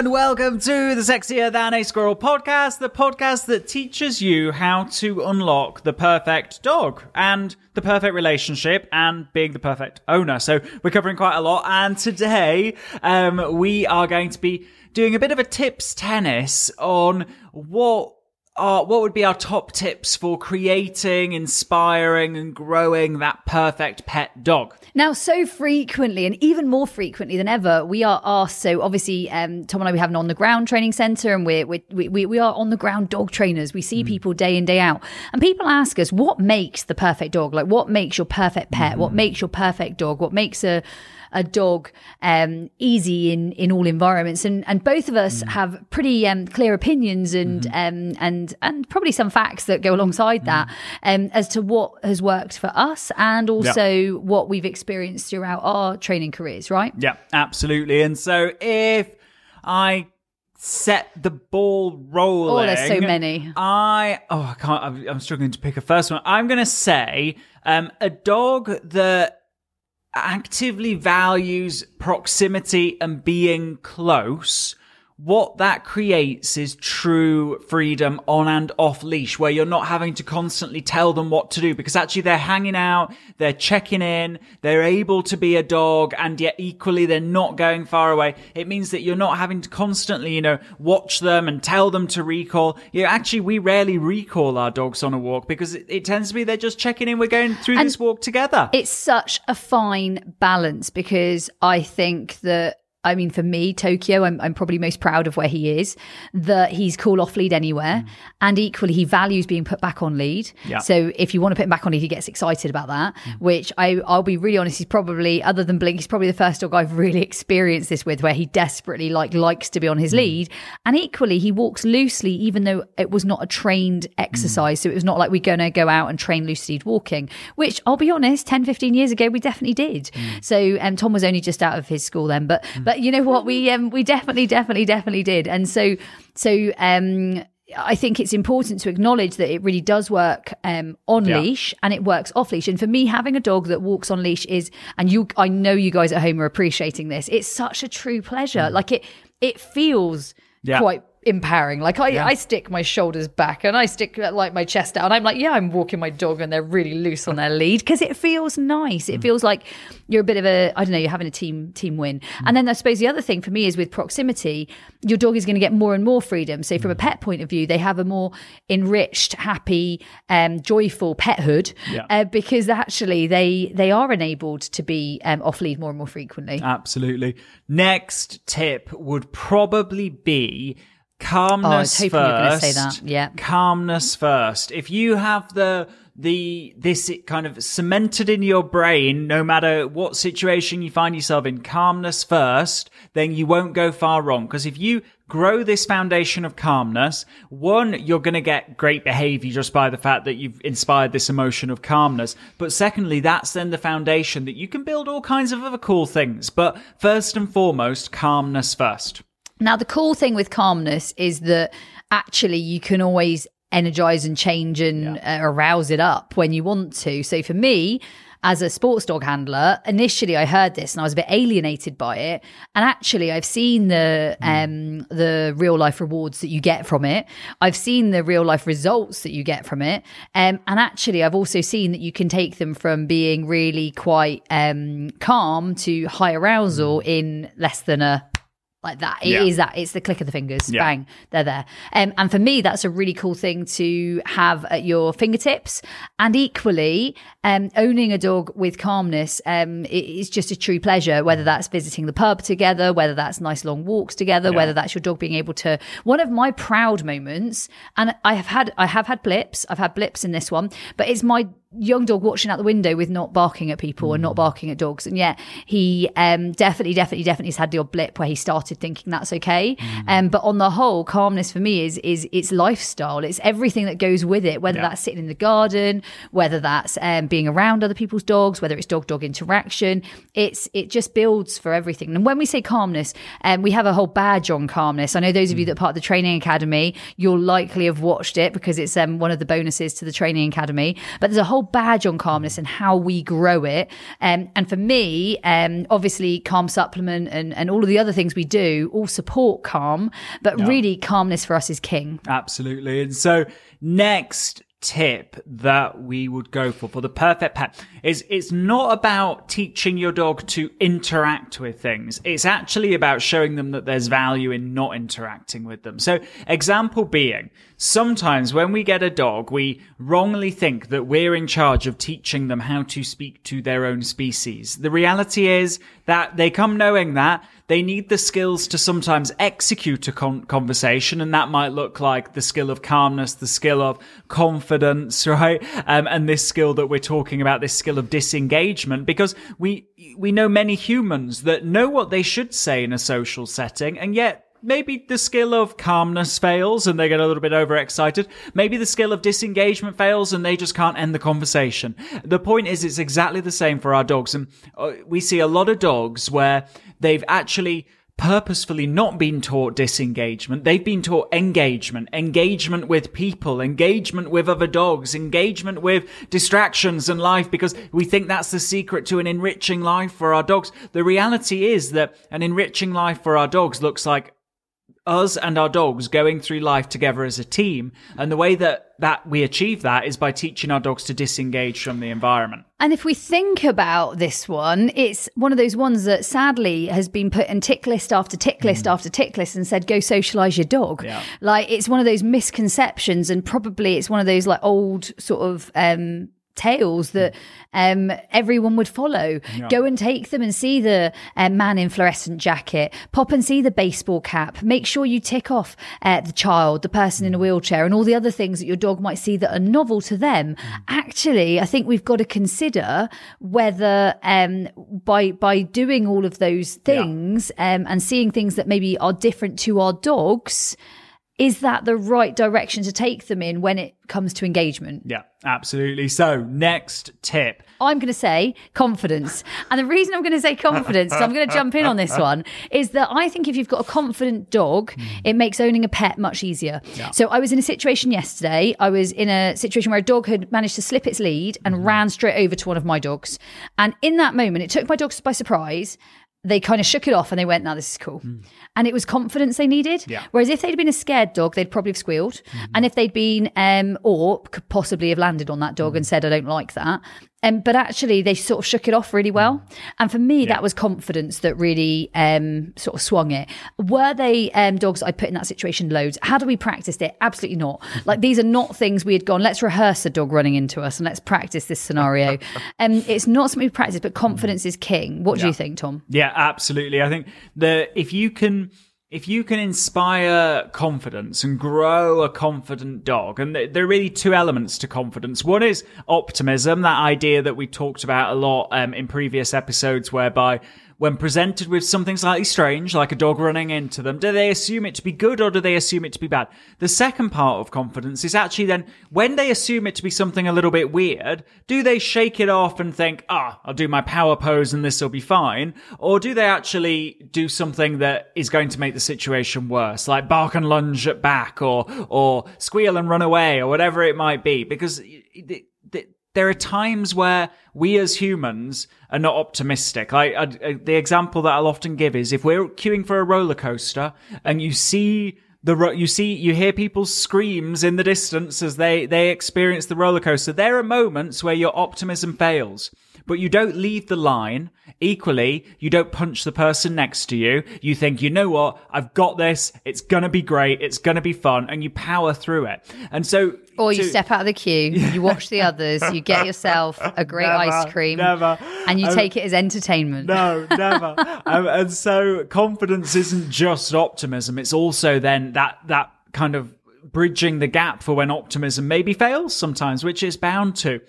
And welcome to the Sexier Than a Squirrel podcast, the podcast that teaches you how to unlock the perfect dog and the perfect relationship and being the perfect owner. So we're covering quite a lot, and today um, we are going to be doing a bit of a tips tennis on what are what would be our top tips for creating, inspiring, and growing that perfect pet dog? Now, so frequently, and even more frequently than ever, we are asked. So, obviously, um, Tom and I, we have an on the ground training center, and we're, we're, we, we are on the ground dog trainers. We see people day in, day out. And people ask us, what makes the perfect dog? Like, what makes your perfect pet? What makes your perfect dog? What makes a a dog um, easy in in all environments and and both of us have pretty um, clear opinions and um, and and probably some facts that go alongside that um, as to what has worked for us and also what we've experienced throughout our training careers right Yeah, absolutely. And so if I set the ball rolling, Oh, there's so many. I oh I can't. I'm, I'm struggling to pick a first one. I'm going to say um, a dog that actively values proximity and being close. What that creates is true freedom on and off leash, where you're not having to constantly tell them what to do because actually they're hanging out, they're checking in, they're able to be a dog, and yet equally they're not going far away. It means that you're not having to constantly, you know, watch them and tell them to recall. You know, actually, we rarely recall our dogs on a walk because it, it tends to be they're just checking in. We're going through And this walk together. it's such a fine balance because I think that I mean, for me, Tokyo, I'm, I'm probably most proud of where he is, that he's cool off lead anywhere. Mm. And equally, he values being put back on lead. Yeah. So if you want to put him back on lead, he gets excited about that, mm. which I, I'll be really honest, he's probably, other than Blink, he's probably the first dog I've really experienced this with where he desperately like likes to be on his mm. lead. And equally, he walks loosely, even though it was not a trained exercise. So it was not like we're going to go out and train loose lead walking, which I'll be honest, 10, 15 years ago, we definitely did. So um, Tom was only just out of his school then, but, but you know what? We, um, we definitely, definitely, definitely did. And so, so, um, I think it's important to acknowledge that it really does work um, on Yeah. leash and it works off leash. And for me, having a dog that walks on leash is, and you, I know you guys at home are appreciating this. It's such a true pleasure. Like it, it feels Mm. Yeah. quite empowering. Like I, Yeah. I stick my shoulders back and I stick uh, like my chest out. And I'm like, yeah, I'm walking my dog and they're really loose on their lead because it feels nice. Mm. It feels like you're a bit of a, I don't know, you're having a team team win. Mm. And then I suppose the other thing for me is with proximity, your dog is going to get more and more freedom. So Mm. from a pet point of view, they have a more enriched, happy, um, joyful pethood Yeah. uh, because actually they they are enabled to be um, off lead more and more frequently. Absolutely. Next tip would probably be Oh, I calmness was hoping you were first. say that. Yeah. Calmness first. If you have the the this kind of cemented in your brain, no matter what situation you find yourself in, calmness first, then you won't go far wrong. Because if you grow this foundation of calmness, one, you're going to get great behavior just by the fact that you've inspired this emotion of calmness. But secondly, that's then the foundation that you can build all kinds of other cool things. But first and foremost, calmness first. Now, the cool thing with calmness is that actually you can always energize and change and uh, arouse it up when you want to. So for me, as a sports dog handler, initially I heard this and I was a bit alienated by it. And actually, I've seen the um, the real life rewards that you get from it. I've seen the real life results that you get from it. Um, and actually, I've also seen that you can take them from being really quite um, calm to high arousal in less than a like that. It is Yeah. that. It's the click of the fingers. Yeah. Bang, they're there. Um, and for me, that's a really cool thing to have at your fingertips. And equally, um, owning a dog with calmness um, it is just a true pleasure. Whether that's visiting the pub together, whether that's nice long walks together, whether that's your dog being able to. One of my proud moments, and I have had I have had blips. I've had blips in this one, but it's my young dog watching out the window with not barking at people and not barking at dogs. And yet he um definitely definitely definitely has had the odd blip where he started thinking that's okay. Um but on the whole calmness for me is is it's lifestyle. It's everything that goes with it whether Yeah. that's sitting in the garden whether that's um being around other people's dogs whether it's dog dog interaction. It's it just builds for everything. And when we say calmness um we have a whole badge on calmness. I know those of you that are part of the training academy you'll likely have watched it because it's um one of the bonuses to the training academy. But there's a whole badge on calmness and how we grow it. Um, and for me um, obviously calm supplement and, and all of the other things we do all support calm but really calmness for us is king. Absolutely. And so next tip that we would go for for the perfect pet is it's not about teaching your dog to interact with things. It's actually about showing them that there's value in not interacting with them. So example being, sometimes when we get a dog, we wrongly think that we're in charge of teaching them how to speak to their own species. The reality is that they come knowing that they need the skills to sometimes execute a con- conversation, and that might look like the skill of calmness, the skill of confidence, right? Um, and this skill that we're talking about, this skill of disengagement, because we we know many humans that know what they should say in a social setting, and yet maybe the skill of calmness fails and they get a little bit overexcited. Maybe the skill of disengagement fails and they just can't end the conversation. The point is, it's exactly the same for our dogs. And uh, we see a lot of dogs where they've actually purposefully not been taught disengagement. They've been taught engagement, engagement with people, engagement with other dogs, engagement with distractions and life because we think that's the secret to an enriching life for our dogs. The reality is that an enriching life for our dogs looks like us and our dogs going through life together as a team. And the way that, that we achieve that is by teaching our dogs to disengage from the environment. And if we think about this one, it's one of those ones that sadly has been put in tick list after tick list after tick list and said, go socialize your dog. Yeah. Like it's one of those misconceptions and probably it's one of those like old sort of, um, tales that um, everyone would follow. Go and take them and see the uh, man in fluorescent jacket. Pop and see the baseball cap. Make sure you tick off uh, the child, the person in a wheelchair, and all the other things that your dog might see that are novel to them. Actually, I think we've got to consider whether um, by by doing all of those things um, and seeing things that maybe are different to our dogs. Is that the right direction to take them in when it comes to engagement? Yeah, absolutely. So next tip. I'm going to say confidence. And the reason I'm going to say confidence, so I'm going to jump in on this one, is that I think if you've got a confident dog, hmm. it makes owning a pet much easier. So I was in a situation yesterday. I was in a situation where a dog had managed to slip its lead and hmm. ran straight over to one of my dogs. And in that moment, it took my dogs by surprise. They kind of shook it off and they went, now this is cool. Hmm. And it was confidence they needed. Yeah. Whereas if they'd been a scared dog, they'd probably have squealed. Hmm. And if they'd been, um, or could possibly have landed on that dog hmm. and said, I don't like that. Um, but actually, they sort of shook it off really well. And for me, that was confidence that really um, sort of swung it. Were they um, dogs I put in that situation loads? How do we practice it? Absolutely not. Like these are not things we had gone, let's rehearse a dog running into us and let's practice this scenario. um, it's not something we practice, but confidence is king. What do you think, Tom? Yeah, absolutely. I think the if you can if you can inspire confidence and grow a confident dog, and there are really two elements to confidence. One is optimism, that idea that we talked about a lot um, in previous episodes, whereby when presented with something slightly strange, like a dog running into them, do they assume it to be good or do they assume it to be bad? The second part of confidence is actually then when they assume it to be something a little bit weird, do they shake it off and think, ah, I'll do my power pose and this will be fine? Or do they actually do something that is going to make the situation worse, like bark and lunge at back or, or squeal and run away or whatever it might be? Because it- there are times where we as humans are not optimistic. I, I, uh, the example that I'll often give is if we're queuing for a roller coaster and you see the ro- you see you hear people's screams in the distance as they they experience the roller coaster. There are moments where your optimism fails, but you don't leave the line. Equally, you don't punch the person next to you. You think, you know what? I've got this. It's gonna be great. It's gonna be fun, and you power through it. And so, Or you to- step out of the queue, you watch the others, you get yourself a great Never, ice cream, never. and you Um, take it as entertainment. No, never. um, and so confidence isn't just optimism. It's also then that that kind of bridging the gap for when optimism maybe fails sometimes, which it's bound to.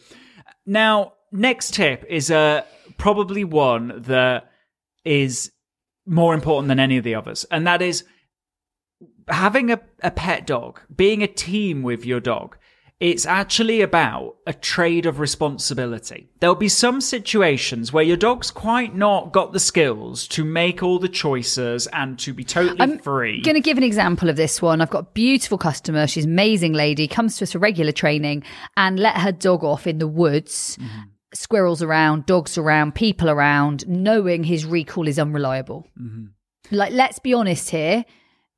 Now, next tip is uh, probably one that is more important than any of the others, and that is having a, a pet dog, being a team with your dog. It's actually about a trade of responsibility. There'll be some situations where your dog's quite not got the skills to make all the choices and to be totally free. I'm going to give an example of this one. I've got a beautiful customer. She's an amazing lady, comes to us for regular training and let her dog off in the woods. Mm-hmm. Squirrels around, dogs around, people around, knowing his recall is unreliable. Like, let's be honest here. Mm-hmm.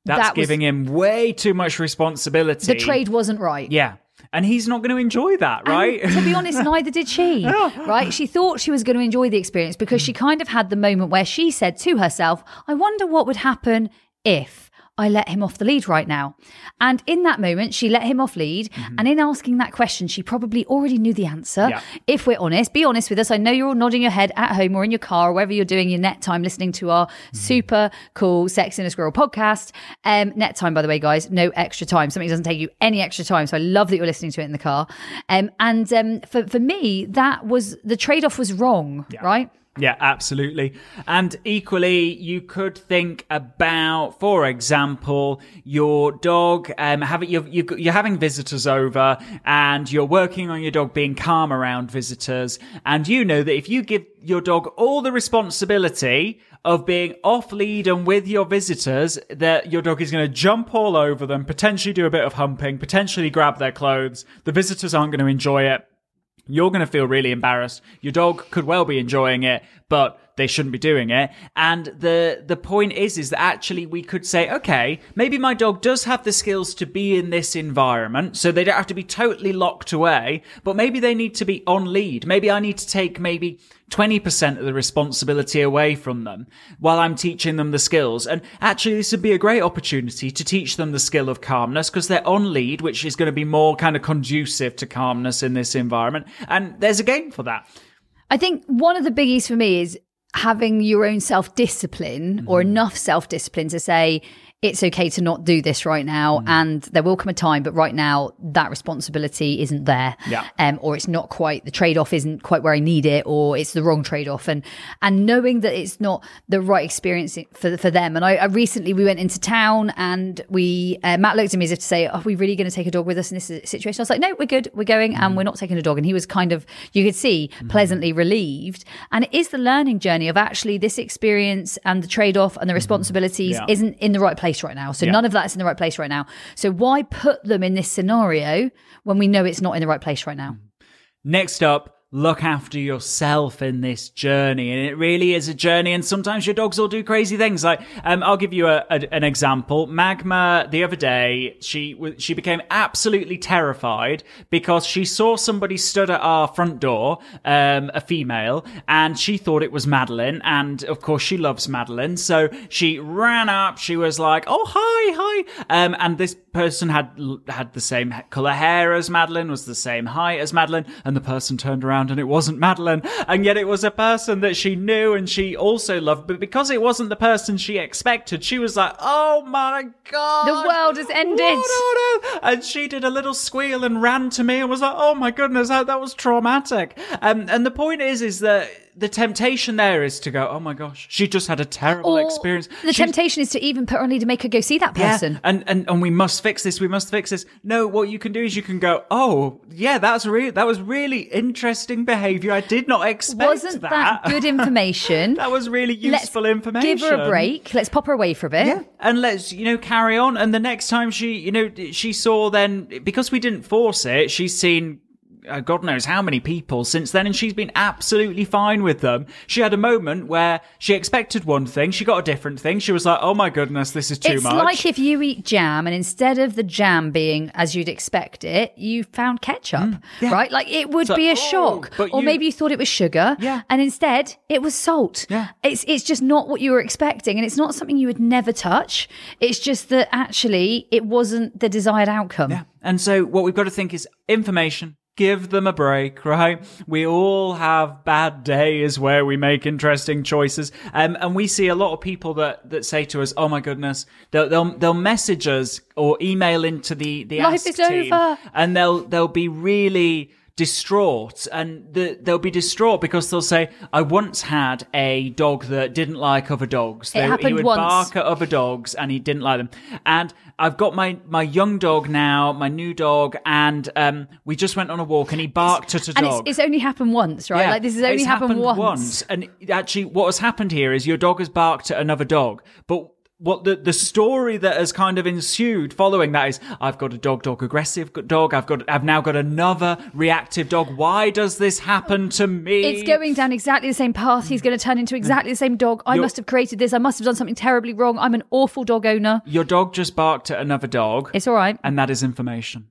That's that was- giving him way too much responsibility. the trade wasn't right. Yeah. And he's not going to enjoy that, And right? to be honest, neither did she. Right? She thought she was going to enjoy the experience because she kind of had the moment where she said to herself, I wonder what would happen if I let him off the lead right now. And in that moment, she let him off lead. And in asking that question, she probably already knew the answer. Yeah. If we're honest, be honest with us. I know you're all nodding your head at home or in your car or wherever you're doing your net time listening to our super cool Sexier Than a Squirrel podcast. Um, net time, by the way, guys, no extra time. Something doesn't take you any extra time. So I love that you're listening to it in the car. Um, and um, for, for me, that was the trade off was wrong, right? Yeah, absolutely. And equally, you could think about, for example, your dog. Um, having you're, you're you're having visitors over, and you're working on your dog being calm around visitors, and you know that if you give your dog all the responsibility of being off lead and with your visitors, that your dog is going to jump all over them, potentially do a bit of humping, potentially grab their clothes. The visitors aren't going to enjoy it you're going to feel really embarrassed. Your dog could well be enjoying it, but they shouldn't be doing it. And the the point is is that actually we could say, okay, maybe my dog does have the skills to be in this environment, so they don't have to be totally locked away, but maybe they need to be on lead. Maybe I need to take maybe 20% of the responsibility away from them while I'm teaching them the skills. And actually, this would be a great opportunity to teach them the skill of calmness because they're on lead, which is going to be more kind of conducive to calmness in this environment. And there's a game for that. I think one of the biggies for me is having your own self discipline or Mm-hmm. enough self discipline to say, it's okay to not do this right now, Mm. and there will come a time, but right now that responsibility isn't there, Yeah. um, or it's not quite the trade off isn't quite where I need it, or it's the wrong trade off, and and knowing that it's not the right experience for for them. And I, I recently we went into town and we uh, Matt looked at me as if to say, "Are we really going to take a dog with us in this situation?" I was like, "No, we're good, we're going, Mm. and we're not taking a dog." And he was kind of you could see pleasantly relieved, and it is the learning journey of actually this experience and the trade off and the responsibilities Mm-hmm. Yeah. isn't in the right place right now. So Yeah. none of that's in the right place right now. So why put them in this scenario when we know it's not in the right place right now? Next up, look after yourself in this journey. And it really is a journey. And sometimes your dogs will do crazy things. Like, um, I'll give you a, a- an example. Magma, the other day, she, she became absolutely terrified because she saw somebody stood at our front door, um, a female, and she thought it was Madeline. And of course, she loves Madeline. So she ran up. She was like, Oh, hi, hi. Um, and this person had, had the same color hair as Madeline, was the same height as Madeline. And the person turned around and it wasn't Madeline. And yet it was a person that she knew and she also loved. But because it wasn't the person she expected, she was like, Oh my God. The world has ended. What on earth? And she did a little squeal and ran to me and was like, "Oh my goodness, that, that was traumatic." Um, and the point is, is that the temptation there is to go, "Oh my gosh, she just had a terrible Or experience." The She's- temptation is to even put her on lead to make her go see that person. yeah, and, and and we must fix this. We must fix this. No, what you can do is you can go, oh yeah, that's really that was really interesting behaviour. I did not expect Wasn't that, good information? that was really Let's useful information. Give her a break. Let's pop her away for a bit. Yeah, and let's you know carry on. And the next time she, you know, she saw then because we didn't force it, she's seen uh, God knows how many people since then, and she's been absolutely fine with them. She had a moment where she expected one thing, she got a different thing. She was like, "Oh my goodness, this is too it's much." It's like if you eat jam and instead of the jam being as you'd expect it, you found ketchup, right? Like it would So- be a oh, shock. Or you- maybe you thought it was sugar, Yeah. and instead it was salt. Yeah. It's it's just not what you were expecting, and it's not something you would never touch. It's just that actually it wasn't the desired outcome. Yeah. And so what we've got to think is information. Give them a break, right? We all have bad days where we make interesting choices. Um, and we see a lot of people that, that say to us, Oh my goodness, they'll, they'll, they'll message us or email into the, the Life Ask is team, over. and they'll, they'll be really distraught and the, they'll be distraught because they'll say, I once had a dog that didn't like other dogs. it They- he would once. bark at other dogs and he didn't like them. And I've got my, my young dog now, my new dog, and um, we just went on a walk and he barked at a And dog. it's, it's only happened once, right? Yeah, like this has only it's happened, once. And actually, what has happened here is your dog has barked at another dog, but what the, the story that has kind of ensued following that is I've got a dog dog aggressive dog I've got I've now got another reactive dog why does this happen to me It's going down exactly the same path. He's going to turn into exactly the same dog. I You're- must have created this. I must have done something terribly wrong. I'm an awful dog owner. your dog just barked at another dog It's all right. and that is information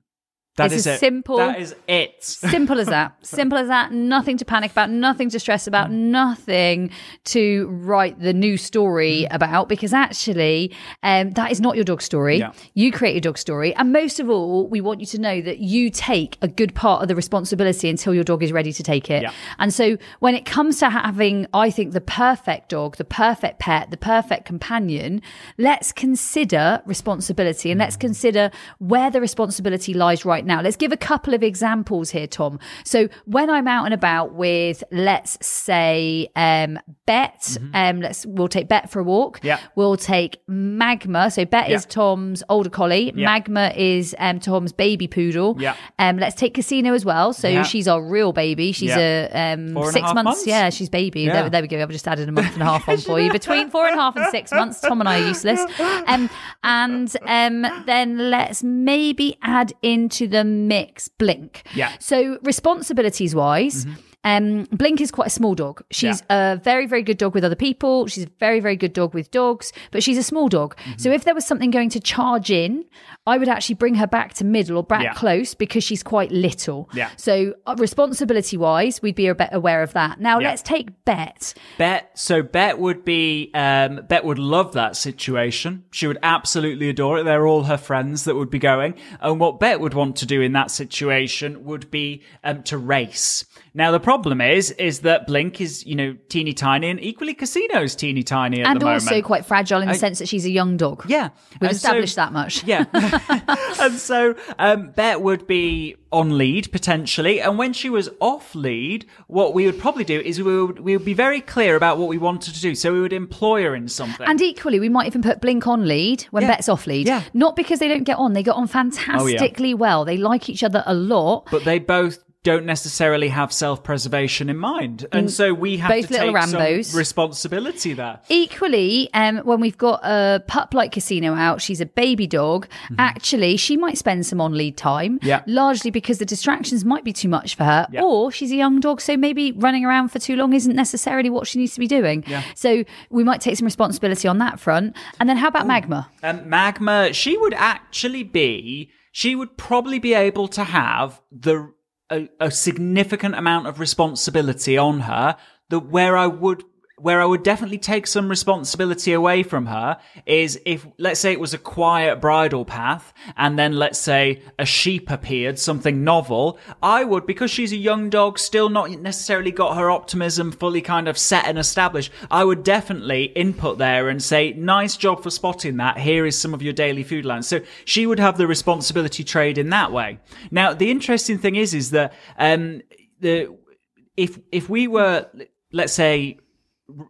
That It's is as it simple- that is it Simple as that. Simple as that. Nothing to panic about, nothing to stress about, nothing to write the new story about because actually um, that is not your dog story. Yeah. You create your dog story. And most of all, we want you to know that you take a good part of the responsibility until your dog is ready to take it. Yeah. And so when it comes to having, I think, the perfect dog, the perfect pet, the perfect companion, let's consider responsibility and let's consider where the responsibility lies right now. Let's give a couple of examples here, Tom. So when I'm out and about with, let's say, um, Bet, um, let's we'll take Bet for a walk. Mm-hmm. Yeah. We'll take Magma. So Bet Yeah. is Tom's older collie. Yeah. Magma is um, Tom's baby poodle. Yeah. Um, let's take Casino as well. So Yeah. she's our real baby. She's a um, and a six months. months? Yeah, she's baby. There, there we go. I've just added a month and a half on for you. Between four and a half and six months, Tom and I are useless. Um, and um, then let's maybe add into the mix Blink. Yeah. Mm-hmm. So responsibilities wise. Um, Blink is quite a small dog. She's a very, very good dog with other people. She's a very, very good dog with dogs, but she's a small dog. Mm-hmm. So if there was something going to charge in, I would actually bring her back to middle or back Yeah. close because she's quite little. Yeah. So uh, responsibility wise, we'd be aware of that. Now Yeah. let's take Bet. Bet so Bet would be um Bet would love that situation. She would absolutely adore it. They're all her friends that would be going. And what Bet would want to do in that situation would be um to race. Now the problem is is that Blink is, you know, teeny tiny and equally Casino's teeny tiny at and the moment. also quite fragile in the sense that she's a young dog. yeah. We've And so- established that much. Yeah. and so um, Bet would be on lead potentially. And when she was off lead, what we would probably do is we would, we would be very clear about what we wanted to do. So we would employ her in something. And equally, we might even put Blink on lead when Yeah. Bet's off lead. Yeah. Not because they don't get on, they get on fantastically well. They like each other a lot. but they both don't necessarily have self-preservation in mind. And so we have both to little take some Rambos. responsibility there. Equally, um, when we've got a pup like Casino out, she's a baby dog. Actually, she might spend some on lead time, Mm-hmm. Yeah. largely because the distractions might be too much for her, Yeah. or she's a young dog, so maybe running around for too long isn't necessarily what she needs to be doing. So we might take some responsibility on that front. And then how about Magma? Um, Magma, she would actually be, she would probably be able to have the a, significant amount of responsibility on her. that where I would where I would definitely take some responsibility away from her is if, let's say it was a quiet bridle path and then let's say a sheep appeared, something novel, I would, because she's a young dog, still not necessarily got her optimism fully kind of set and established, I would definitely input there and say, nice job for spotting that. Here is some of your daily food lines. So she would have the responsibility trade in that way. Now, the interesting thing is, is that, um, the, if, if we were, let's say,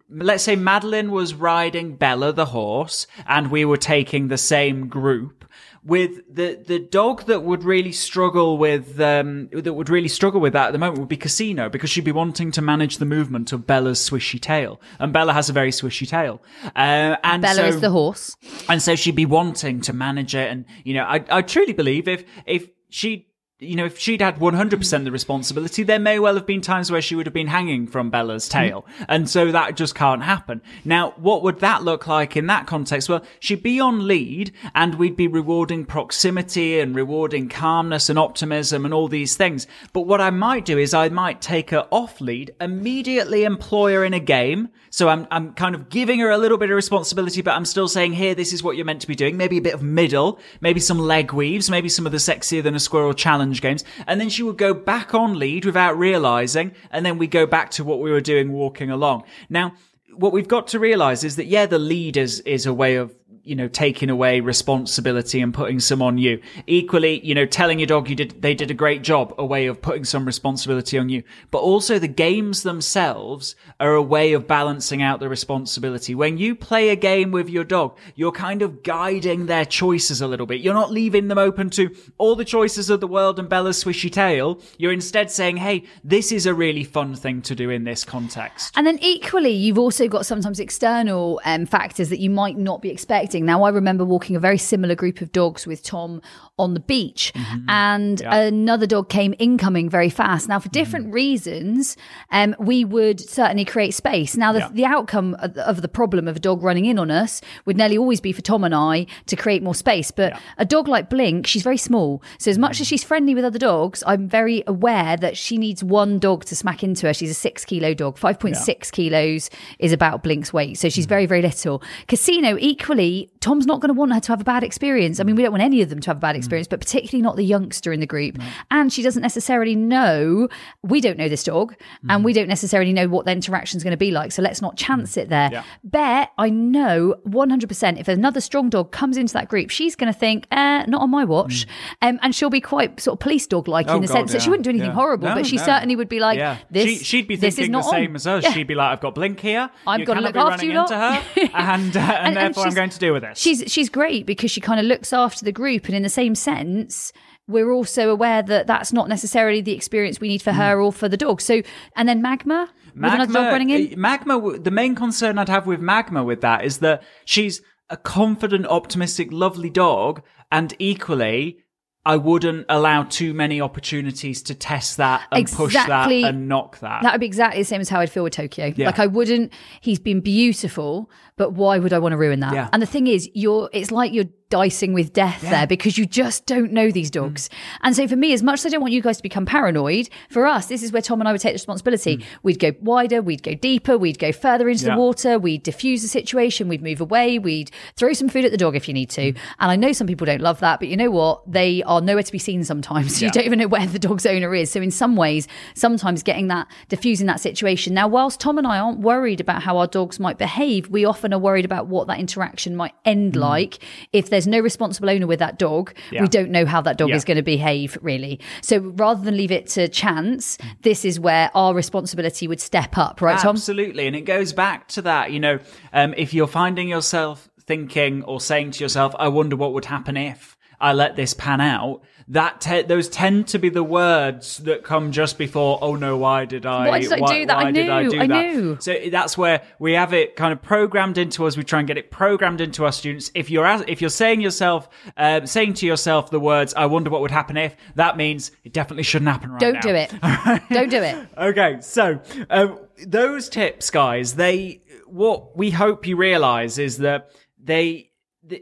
let's say Madeline was riding Bella the horse and we were taking the same group with the the dog that would really struggle with um that would really struggle with that at the moment would be Casino because she'd be wanting to manage the movement of Bella's swishy tail. And Bella has a very swishy tail. Uh, and Bella so, is the horse. and so she'd be wanting to manage it. And you know I I truly believe if if she you know, if she'd had 100% the responsibility, there may well have been times where she would have been hanging from Bella's mm-hmm. tail. And so that just can't happen. Now, what would that look like in that context? Well, she'd be on lead and we'd be rewarding proximity and rewarding calmness and optimism and all these things. But what I might do is I might take her off lead, immediately employ her in a game. So I'm, I'm kind of giving her a little bit of responsibility, but I'm still saying, here, this is what you're meant to be doing. Maybe a bit of middle, maybe some leg weaves, maybe some of the sexier than a squirrel challenge games. And then she would go back on lead without realizing. And then we go back to what we were doing walking along. Now, what we've got to realize is that, yeah, the lead is, is a way of you know, taking away responsibility and putting some on you. Equally, you know, telling your dog you did, they did a great job, a way of putting some responsibility on you. But also the games themselves are a way of balancing out the responsibility. When you play a game with your dog, you're kind of guiding their choices a little bit. You're not leaving them open to all the choices of the world and Bella's swishy tail. You're instead saying, Hey, this is a really fun thing to do in this context. And then equally, you've also got sometimes external um, factors that you might not be expecting. Now, I remember walking a very similar group of dogs with Tom on the beach, mm-hmm. and yeah. another dog came incoming very fast. Now, for different mm-hmm. reasons, um, we would certainly create space. Now, the, yeah. the outcome of, of, the problem of a dog running in on us would nearly always be for Tom and I to create more space. But yeah. a dog like Blink, she's very small. So, as much as mm-hmm. she's friendly with other dogs, I'm very aware that she needs one dog to smack into her. She's a six kilo dog. 5.6 kilos is about Blink's weight. So, she's mm-hmm. very, very little. Casino, equally, Tom's not going to want her to have a bad experience. I mean, we don't want any of them to have a bad experience, mm. but particularly not the youngster in the group. No. And she doesn't necessarily know, we don't know this dog, mm. and we don't necessarily know what the interaction is going to be like. So let's not chance it there. Yeah. Bear, I know 100% if another strong dog comes into that group, she's going to think, eh, not on my watch. Mm. Um, and she'll be quite sort of police dog like oh, in the God, sense yeah. that she wouldn't do anything yeah. horrible, no, but she certainly would be like, this. She, would be thinking the same on. as us. She'd be like, I've got Blink here. I've got to look after you into her, and, uh, and, and, therefore I'm going to deal with this. She's, she's great because she kind of looks after the group. And in the same sense, we're also aware that that's not necessarily the experience we need for her or for the dog. So, and then Magma, Magma, dog running in. Eh, Magma, the main concern I'd have with Magma with that is that she's a confident, optimistic, lovely dog, and equally. I wouldn't allow too many opportunities to test that and exactly. push that and knock that. That would be exactly the same as how I'd feel with Tokyo. Yeah. Like I wouldn't. He's been beautiful, but why would I want to ruin that? Yeah. And the thing is, you're. It's like you're dicing with death yeah. there because you just don't know these mm. dogs. Mm. And so for me, as much as I don't want you guys to become paranoid, for us, this is where Tom and I would take the responsibility. Mm. We'd go wider, we'd go deeper, we'd go further into yeah. the water, we'd diffuse the situation, we'd move away, we'd throw some food at the dog if you need to. Mm. And I know some people don't love that, but you know what? They are nowhere to be seen sometimes. So yeah. you don't even know where the dog's owner is. So in some ways, sometimes getting that, diffusing that situation. Now, whilst Tom and I aren't worried about how our dogs might behave, we often are worried about what that interaction might end mm. like if there's no responsible owner with that dog. Yeah. We don't know how that dog yeah. is going to behave, really. So rather than leave it to chance, this is where our responsibility would step up, right, Tom? Absolutely. And it goes back to that, you know, um, if you're finding yourself thinking or saying to yourself, I wonder what would happen if I let this pan out, that te- those tend to be the words that come just before oh no why did i why did i why, do that? I knew I, I, knew. So that's where we have it kind of programmed into us. We try and get it programmed into our students. If you're if you're saying yourself uh, saying to yourself the words i wonder what would happen if that means it definitely shouldn't happen right don't now. do it. Don't do it. Okay so um, those tips guys they what we hope you realize is that they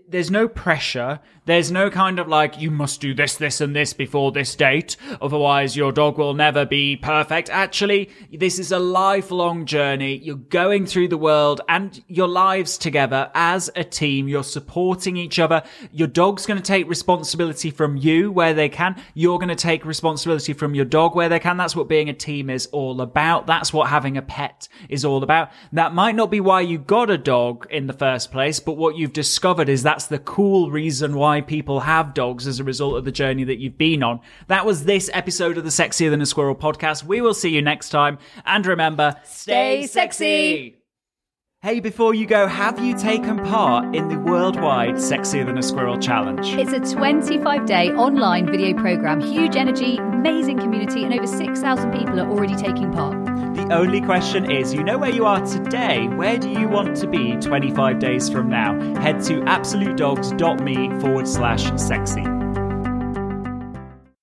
there's no pressure there's no kind of like, you must do this, this, and this before this date, otherwise your dog will never be perfect. Actually, this is a lifelong journey. You're going through the world and your lives together as a team. You're supporting each other. Your dog's going to take responsibility from you where they can. You're going to take responsibility from your dog where they can. That's what being a team is all about. That's what having a pet is all about. That might not be why you got a dog in the first place, but what you've discovered is that's the cool reason why why people have dogs as a result of the journey that you've been on. That was this episode of the Sexier Than a Squirrel podcast. We will see you next time. And remember, stay sexy. Hey, before you go, have you taken part in the worldwide Sexier Than a Squirrel challenge? It's a 25 day online video program, huge energy, amazing community, and over 6,000 people are already taking part. Only question is you know where you are today. Where do you want to be 25 days from now? Head to absolutedogs.me forward slash sexy.